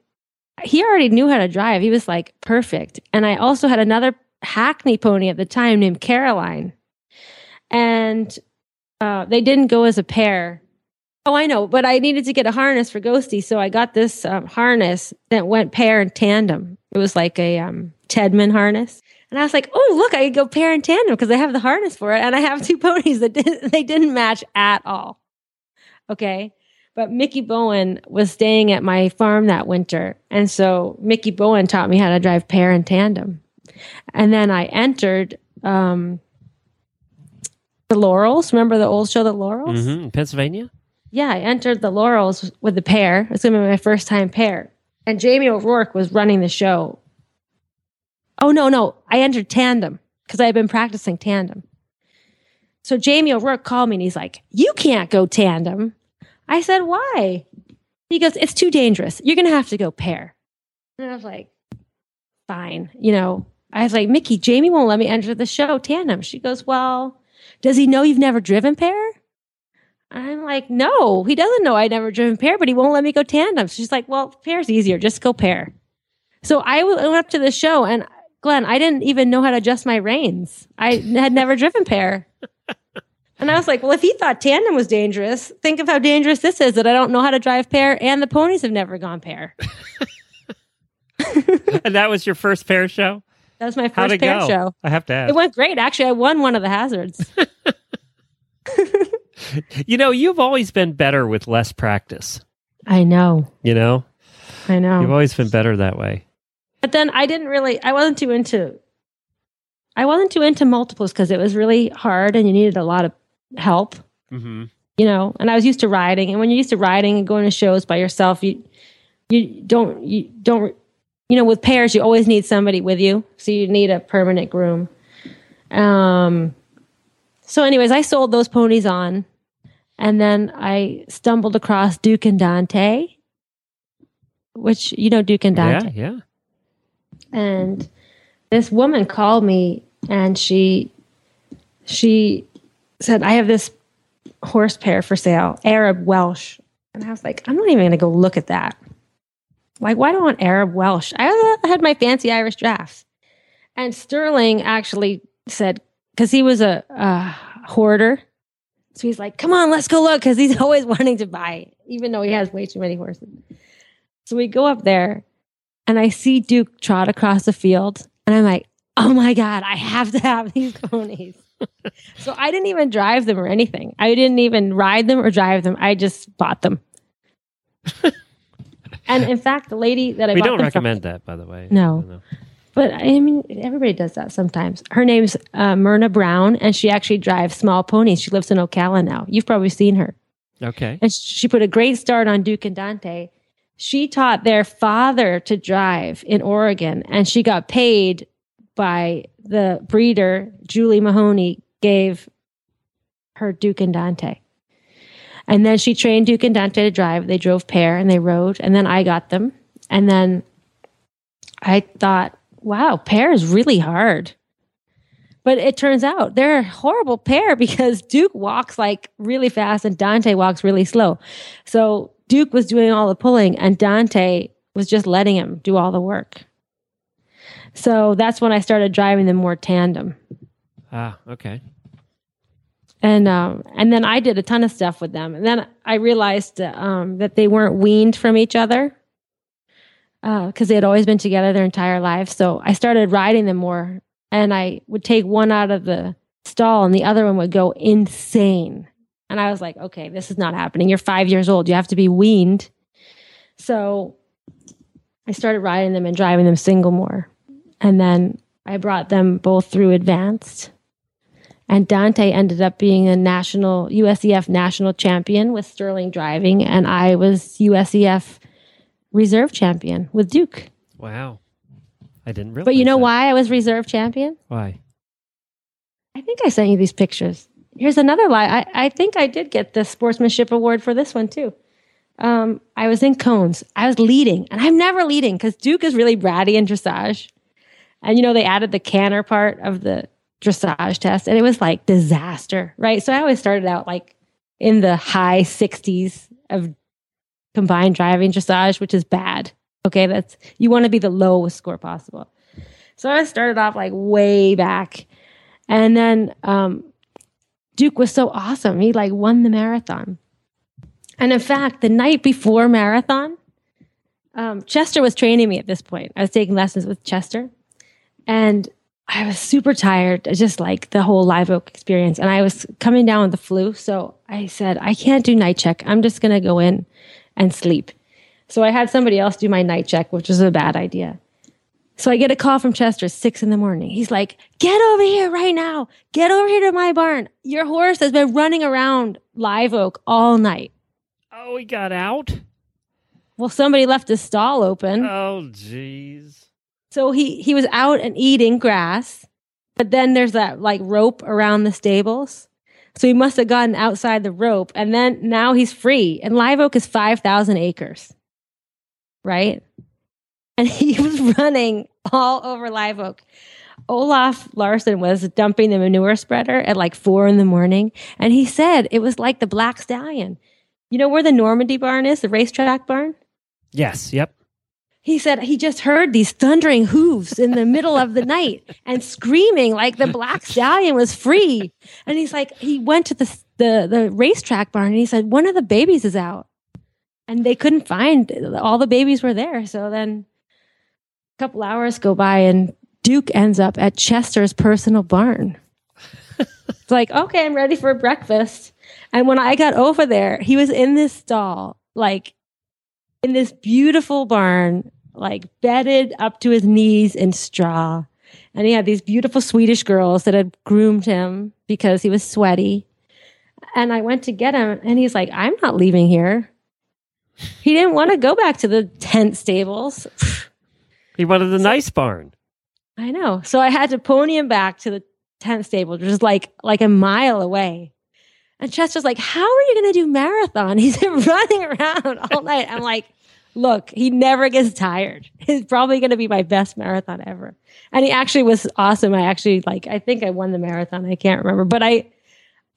he already knew how to drive. He was like perfect. And I also had another Hackney pony at the time named Caroline. And uh, they didn't go as a pair. Oh, I know, but I needed to get a harness for Ghosty. So I got this um, harness that went pair and tandem. It was like a um, tandem harness. And I was like, oh, look, I could go pair and tandem because I have the harness for it. And I have two ponies that didn't, they didn't match at all. Okay. But Mickey Bowen was staying at my farm that winter. And so Mickey Bowen taught me how to drive pair and tandem. And then I entered um, the Laurels. Remember the old show, The Laurels? hmm Pennsylvania? Yeah, I entered the Laurels with the pair. It's going to be my first time pair. And Jamie O'Rourke was running the show. Oh, no, no. I entered tandem because I had been practicing tandem. So Jamie O'Rourke called me and he's like, You can't go tandem. I said, Why? He goes, It's too dangerous. You're going to have to go pair. And I was like, Fine. You know, I was like, Mickey, Jamie won't let me enter the show tandem. She goes, Well, does he know you've never driven pair? I'm like, no, he doesn't know I never driven pair, but he won't let me go tandem. She's like, well, pair's easier. Just go pair. So I went up to the show and Glenn, I didn't even know how to adjust my reins. I had never driven pair. And I was like, well, if he thought tandem was dangerous, think of how dangerous this is that I don't know how to drive pair and the ponies have never gone pair. and that was your first pair show? That was my first pair go? show. I have to ask. It went great. Actually, I won one of the hazards. you know, you've always been better with less practice. I know. You know, I know. you've always been better that way. But then I didn't really, I wasn't too into, I wasn't too into multiples because it was really hard and you needed a lot of help, Mm-hmm. you know. And I was used to riding, and when you're used to riding and going to shows by yourself, you you don't you don't you know with pairs you always need somebody with you, so you need a permanent groom. Um. So, anyways, I sold those ponies on, and then I stumbled across Duke and Dante, which you know Duke and Dante Yeah, yeah. And this woman called me and she she said i have this horse pair for sale arab welsh. And i was like i'm not even going to go look at that. Like why do i want arab welsh? I had my fancy irish drafts. And sterling actually said because he was a, a hoarder. So he's like come on let's go look because he's always wanting to buy even though he has way too many horses. So we go up there and I see Duke trot across the field, and I'm like, oh my God, I have to have these ponies. so I didn't even drive them or anything. I didn't even ride them or drive them. I just bought them. and in fact, the lady that I We don't recommend that, by the way. No. No. but I mean, everybody does that sometimes. Her name's uh, Myrna Brown, and she actually drives small ponies. She lives in Ocala now. You've probably seen her Okay. and she put a great start on Duke and Dante. She taught their father to drive in Oregon, and she got paid by the breeder. Julie Mahoney gave her Duke and Dante. And then she trained Duke and Dante to drive. They drove pair and they rode, and then I got them. And then I thought, wow, pair is really hard. But it turns out they're a horrible pair because Duke walks like really fast and Dante walks really slow. So Duke was doing all the pulling and Dante was just letting him do all the work. So that's when I started driving them more tandem. Ah, okay. and um, and then I did a ton of stuff with them, and then I realized um, that they weren't weaned from each other because uh, they had always been together their entire lives. So I started riding them more, and I would take one out of the stall, and the other one would go insane. And I was like, okay, this is not happening. You're five years old. You have to be weaned. So I started riding them and driving them single more, and then I brought them both through advanced and Dante ended up being a national USEF national champion with Sterling driving, and I was USEF reserve champion with Duke. Wow, I didn't realize. But you know that. why I was reserve champion? Why? I think I sent you these pictures. Here's another lie. I, I think I did get the sportsmanship award for this one too. Um, I was in cones. I was leading, and I'm never leading because Duke is really bratty in dressage. And you know they added the canter part of the dressage test and it was like disaster, right? So I always started out like in the high 60s of combined driving dressage, which is bad. Okay, that's you want to be the lowest score possible. So I started off like way back. And then um, Duke was so awesome. He like won the marathon. And in fact, the night before marathon, um, Chester was training me at this point. I was taking lessons with Chester. And I was super tired, just like the whole live oak experience. And I was coming down with the flu. So I said, I can't do night check. I'm just going to go in and sleep. So I had somebody else do my night check, which was a bad idea. So I get a call from Chester, six in the morning. He's like, get over here right now. Get over here to my barn. Your horse has been running around live oak all night. Oh, he got out? Well, somebody left the stall open. Oh, jeez. So he he was out and eating grass, but then there's that like rope around the stables. So he must have gotten outside the rope, and then now he's free. And Live Oak is five thousand acres, right? And he was running all over Live Oak. Olaf Larson was dumping the manure spreader at like four in the morning, and he said it was like the Black Stallion. You know where the Normandy barn is, the racetrack barn? Yes. Yep he said he just heard these thundering hooves in the middle of the night and screaming like the black stallion was free. And he's like, he went to the, the, the racetrack barn and he said, one of the babies is out. And they couldn't find all the babies were there. So then couple hours go by and Duke ends up at Chester's personal barn. it's like, okay, I'm ready for breakfast. And when I got over there, he was in this stall, like in this beautiful barn like bedded up to his knees in straw. And he had these beautiful Swedish girls that had groomed him because he was sweaty. And I went to get him, and he's like, I'm not leaving here. He didn't want to go back to the tent stables. He wanted the so, nice barn. I know. So I had to pony him back to the tent stable, which is like like a mile away. And Chester's like, How are you going to do marathon? He's been running around all night. I'm like, look, he never gets tired. He's probably going to be my best marathon ever. And he actually was awesome. I actually like, I think I won the marathon. I can't remember, but I,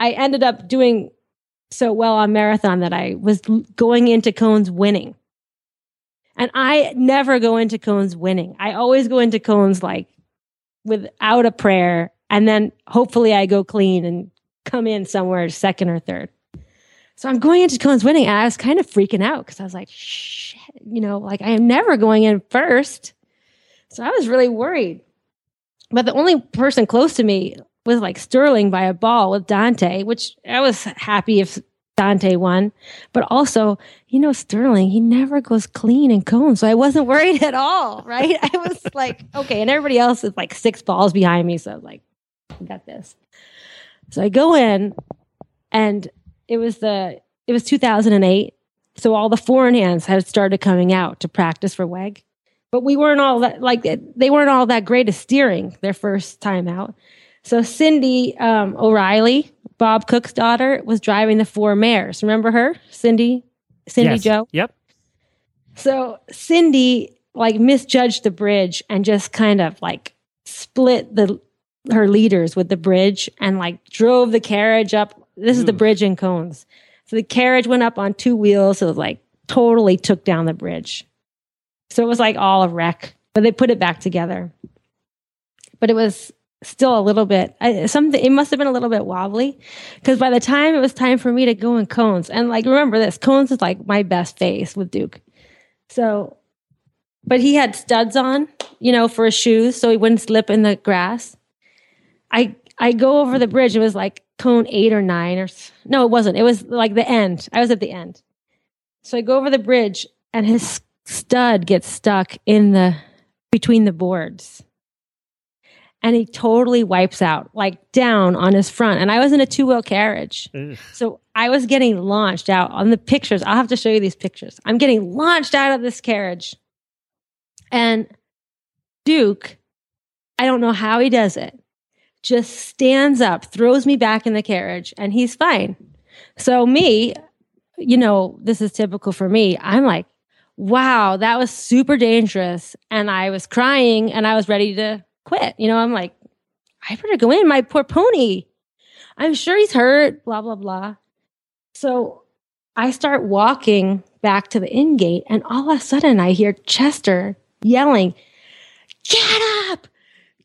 I ended up doing so well on marathon that I was going into cones winning. And I never go into cones winning. I always go into cones like without a prayer. And then hopefully I go clean and come in somewhere second or third. So I'm going into cones winning and I was kind of freaking out because I was like, shit, you know, like I am never going in first. So I was really worried. But the only person close to me was like Sterling by a ball with Dante, which I was happy if Dante won. But also, you know, Sterling, he never goes clean and cones. So I wasn't worried at all, right? I was like, okay. And everybody else is like six balls behind me. So I was like, I got this. So I go in and it was the it was 2008 so all the foreign hands had started coming out to practice for weg but we weren't all that like they weren't all that great at steering their first time out so cindy um, o'reilly bob cook's daughter was driving the four mares remember her cindy cindy yes. joe yep so cindy like misjudged the bridge and just kind of like split the her leaders with the bridge and like drove the carriage up this is the bridge in cones. So the carriage went up on two wheels. So it was like totally took down the bridge. So it was like all a wreck, but they put it back together. But it was still a little bit I, something it must have been a little bit wobbly because by the time it was time for me to go in cones and like remember this cones is like my best phase with duke. So but he had studs on you know for his shoes so he wouldn't slip in the grass. I i go over the bridge it was like cone eight or nine or no it wasn't it was like the end i was at the end. So i go over the bridge and his stud gets stuck in the between the boards and he totally wipes out, like down on his front. And I was in a two wheel carriage. Ugh. So I was getting launched out on the pictures. I'll have to show you these pictures. I'm getting launched out of this carriage. And Duke, I don't know how he does it, just stands up, throws me back in the carriage, and he's fine. So, me, you know, this is typical for me. I'm like, wow, that was super dangerous. And I was crying and I was ready to quit. You know, I'm like, I better go in. My poor pony. I'm sure he's hurt, blah, blah, blah. So I start walking back to the in gate, and all of a sudden I hear Chester yelling, Get up!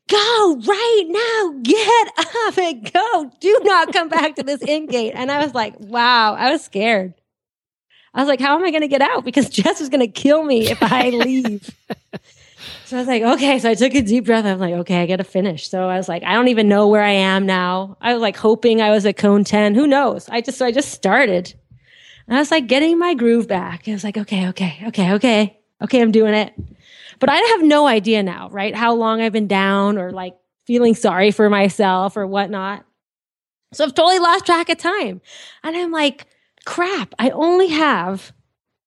Go right now! Get up and go! Do not come back to this in gate. And I was like, wow, I was scared. I was like, how am I going to get out? Because Jess is going to kill me if I leave. So I was like, okay. So I took a deep breath. I was like, okay, I got to finish. So I was like, I don't even know where I am now. I was like hoping I was at cone 10. Who knows? I just, so I just started. And I was like getting my groove back. I was like, okay, okay, okay, okay, okay, I'm doing it. But I have no idea now, right? How long I've been down or like feeling sorry for myself or whatnot. So I've totally lost track of time. And I'm like, crap, I only have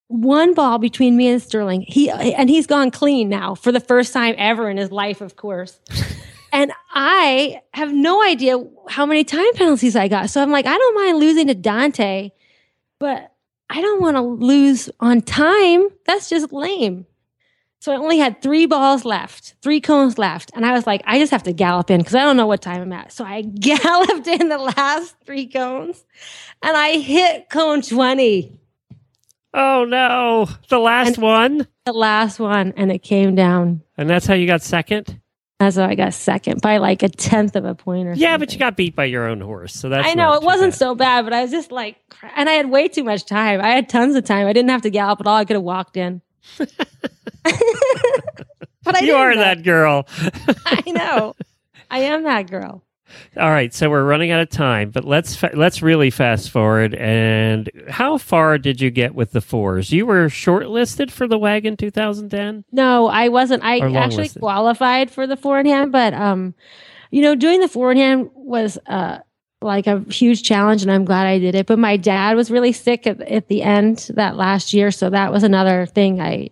one ball between me and Sterling. He and he's gone clean now for the first time ever in his life, of course. and I have no idea how many time penalties I got. So I'm like, I don't mind losing to Dante, but I don't want to lose on time. That's just lame. So I only had three balls left, three cones left. And I was like, I just have to gallop in because I don't know what time I'm at. So I galloped in the last three cones and I hit cone 20. Oh no, the last and one. The last one, and it came down. And that's how you got second. That's how I got second by like a tenth of a point or yeah, something. but you got beat by your own horse, so that's. I know it wasn't bad. so bad, but I was just like, and I had way too much time. I had tons of time. I didn't have to gallop at all. I could have walked in. but I you are that girl. I know. I am that girl. All right, so we're running out of time, but let's fa- let's really fast forward. And how far did you get with the fours? You were shortlisted for the WEG in 2010. No, I wasn't. I actually listed. qualified for the four in hand, but um, you know, doing the four in hand was uh like a huge challenge, and I'm glad I did it. But my dad was really sick at, at the end that last year, so that was another thing. I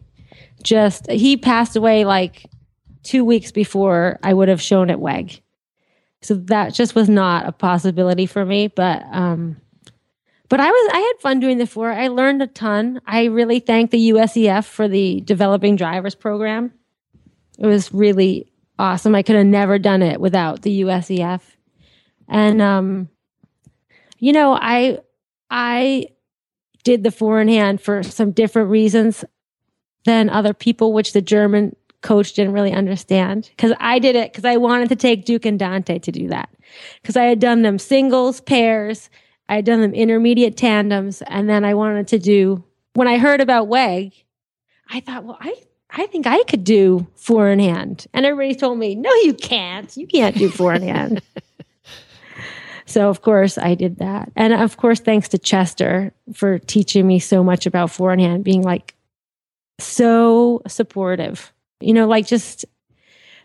just he passed away like two weeks before I would have shown at WEG. So that just was not a possibility for me. But um, but I was I had fun doing the four. I learned a ton. I really thank the USEF for the developing drivers program. It was really awesome. I could have never done it without the USEF. And um, you know, I I did the four in hand for some different reasons than other people, which the German coach didn't really understand. Because I did it because I wanted to take Duke and Dante to do that. Because I had done them singles, pairs, I had done them intermediate tandems, and then I wanted to do when I heard about WEG, I thought, well, I I think I could do four in hand, and everybody told me, no, you can't, you can't do four in hand. So of course I did that. And of course, thanks to Chester for teaching me so much about four in hand, being like so supportive you know like just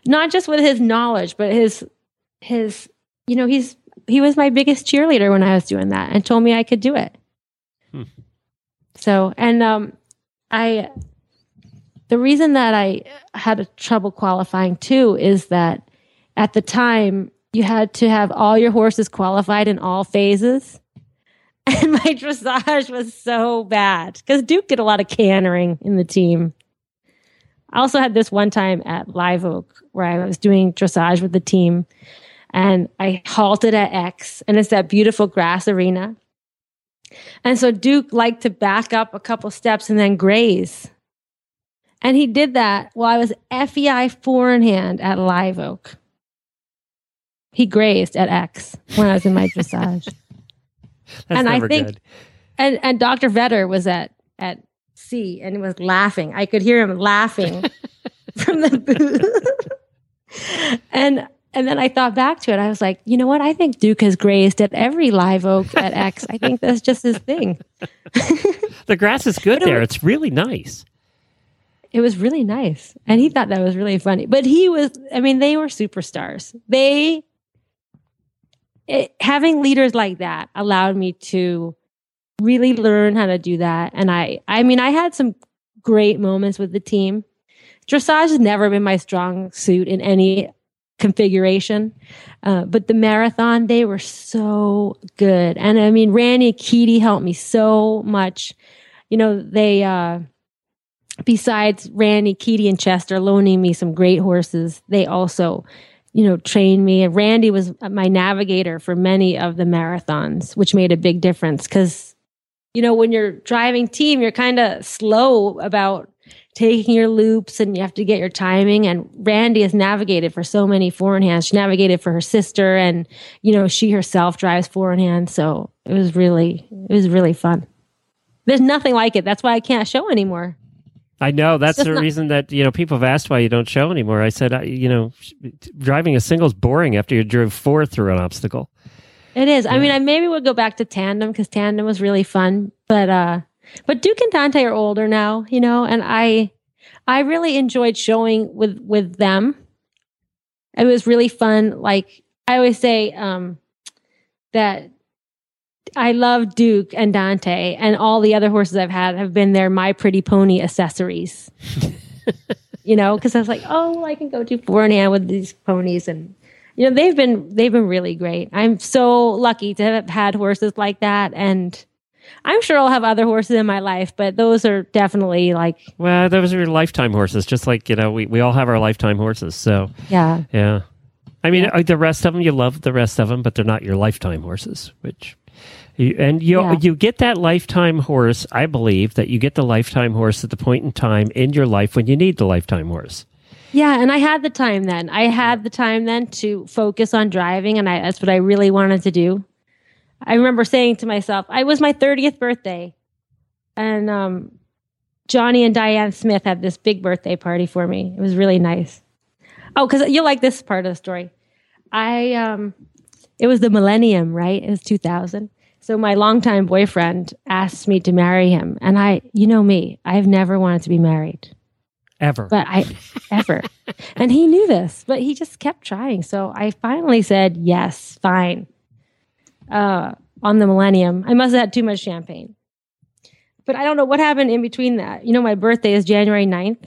not just with his knowledge but his his you know he's he was my biggest cheerleader when i was doing that and told me i could do it. Hmm. so and um i the reason that i had a trouble qualifying too is that at the time you had to have all your horses qualified in all phases. And my dressage was so bad because duke did a lot of cantering in the team I also had this one time at Live Oak where I was doing dressage with the team and I halted at X and it's that beautiful grass arena. And so Duke liked to back up a couple steps and then graze. And he did that while I was FEI four in hand at Live Oak. he grazed at X when I was in my dressage. and I think, good. and and Dr. Vetter was at at C and was laughing. I could hear him laughing from the booth. and and then I thought back to it. I was like, you know what? I think Duke has grazed at every live oak at X. I think that's just his thing. the grass is good there. It's really nice. It was really nice. And he thought that was really funny. But he was, I mean, they were superstars. They, it, having leaders like that allowed me to really learn how to do that. And I, I mean, I had some great moments with the team. Dressage has never been my strong suit in any configuration. Uh, but the marathon, they were so good. And I mean, Randy Keedy helped me so much. You know, they, uh, besides Randy, Keedy, and Chester loaning me some great horses, they also, you know, trained me. And Randy was my navigator for many of the marathons, which made a big difference because, you know, when you're driving team, you're kind of slow about taking your loops and you have to get your timing. And Randy has navigated for so many four in hands. She navigated for her sister and, you know, she herself drives four in hand. So it was really, it was really fun. There's nothing like it. That's why I can't show anymore. I know that's the not- reason that you know people have asked why you don't show anymore. I said, I, you know, driving a single is boring after you drove four through an obstacle. It is. Yeah. I mean, I maybe would go back to tandem because tandem was really fun, but uh, but Duke and Dante are older now, you know, and I I really enjoyed showing with with them. It was really fun. Like I always say, um, that I love Duke and Dante, and all the other horses I've had have been their My Pretty Pony accessories. you know, because I was like, oh, I can go to Four with these ponies, and you know, they've been they've been really great. I'm so lucky to have had horses like that, and I'm sure I'll have other horses in my life, but those are definitely like. Well, those are your lifetime horses, just like you know, we we all have our lifetime horses. So yeah, yeah. I mean, yeah. Uh, the rest of them, you love the rest of them, but they're not your lifetime horses, which and you yeah. you get that lifetime horse. I believe that you get the lifetime horse at the point in time in your life when you need the lifetime horse. Yeah, and I had the time then. I had the time then to focus on driving, and I, that's what I really wanted to do. I remember saying to myself, I was my 30th birthday, and um, Johnny and Diane Smith had this big birthday party for me. It was really nice. Oh, because you like this part of the story. I um, it was the millennium, right? It was 2000, so my longtime boyfriend asked me to marry him. And I, you know me, I've never wanted to be married. Ever. But I, ever. and he knew this, but he just kept trying. So I finally said, yes, fine. Uh, on the millennium. I must have had too much champagne. But I don't know what happened in between that. You know, my birthday is January 9th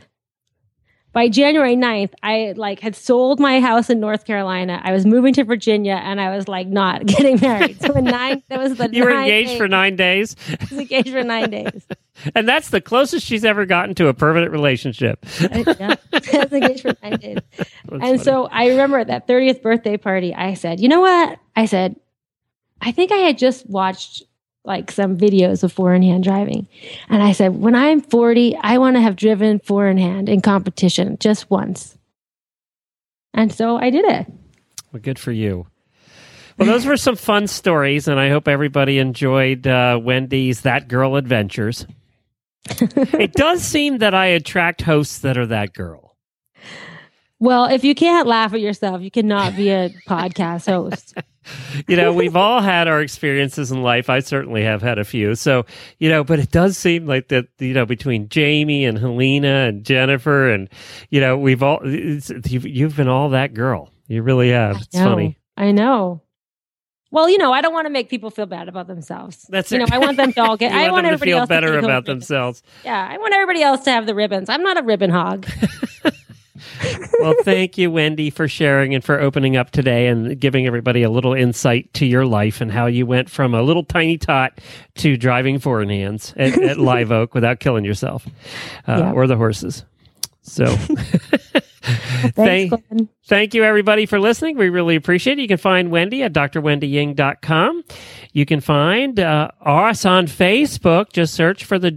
by January 9th, I like had sold my house in North Carolina. I was moving to Virginia and I was like not getting married. So in nine, that was the You were engaged days. for nine days? I was engaged for nine days. and that's the closest she's ever gotten to a permanent relationship. Uh, yeah, I was engaged for nine days. That's and funny. so I remember at that 30th birthday party, I said, you know what? I said, I think I had just watched like some videos of four in hand driving. And I said, when I'm 40, I want to have driven four in hand in competition just once. And so I did it. Well, good for you. Well, those were some fun stories, and I hope everybody enjoyed uh, Wendy's That Girl Adventures. it does seem that I attract hosts that are that girl. Well, if you can't laugh at yourself, you cannot be a podcast host. you know, we've all had our experiences in life. I certainly have had a few. So, you know, but it does seem like that, you know, between Jamie and Helena and Jennifer and, you know, we've all, you've, you've been all that girl. You really have. It's funny. I know. Well, you know, I don't want to make people feel bad about themselves. That's you it. know, I want them to all get. I want, want everybody to feel else better to about themselves. Yeah, I want everybody else to have the ribbons. I'm not a ribbon hog. well, thank you, Wendy, for sharing and for opening up today and giving everybody a little insight to your life and how you went from a little tiny tot to driving four in hands at, at Live Oak without killing yourself uh, yeah. or the horses. So, Thanks, Glenn. Thank you, everybody, for listening. We really appreciate it. You can find Wendy at drwendyying.com. You can find uh, us on Facebook. Just search for the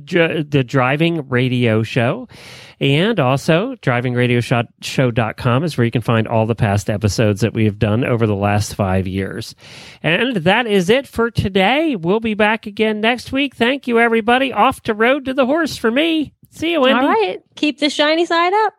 the Driving Radio Show. And also, drivingradioshow.com is where you can find all the past episodes that we have done over the last five years. And that is it for today. We'll be back again next week. Thank you, everybody. Off to Road to the Horse for me. See you, Wendy. All right. Keep the shiny side up.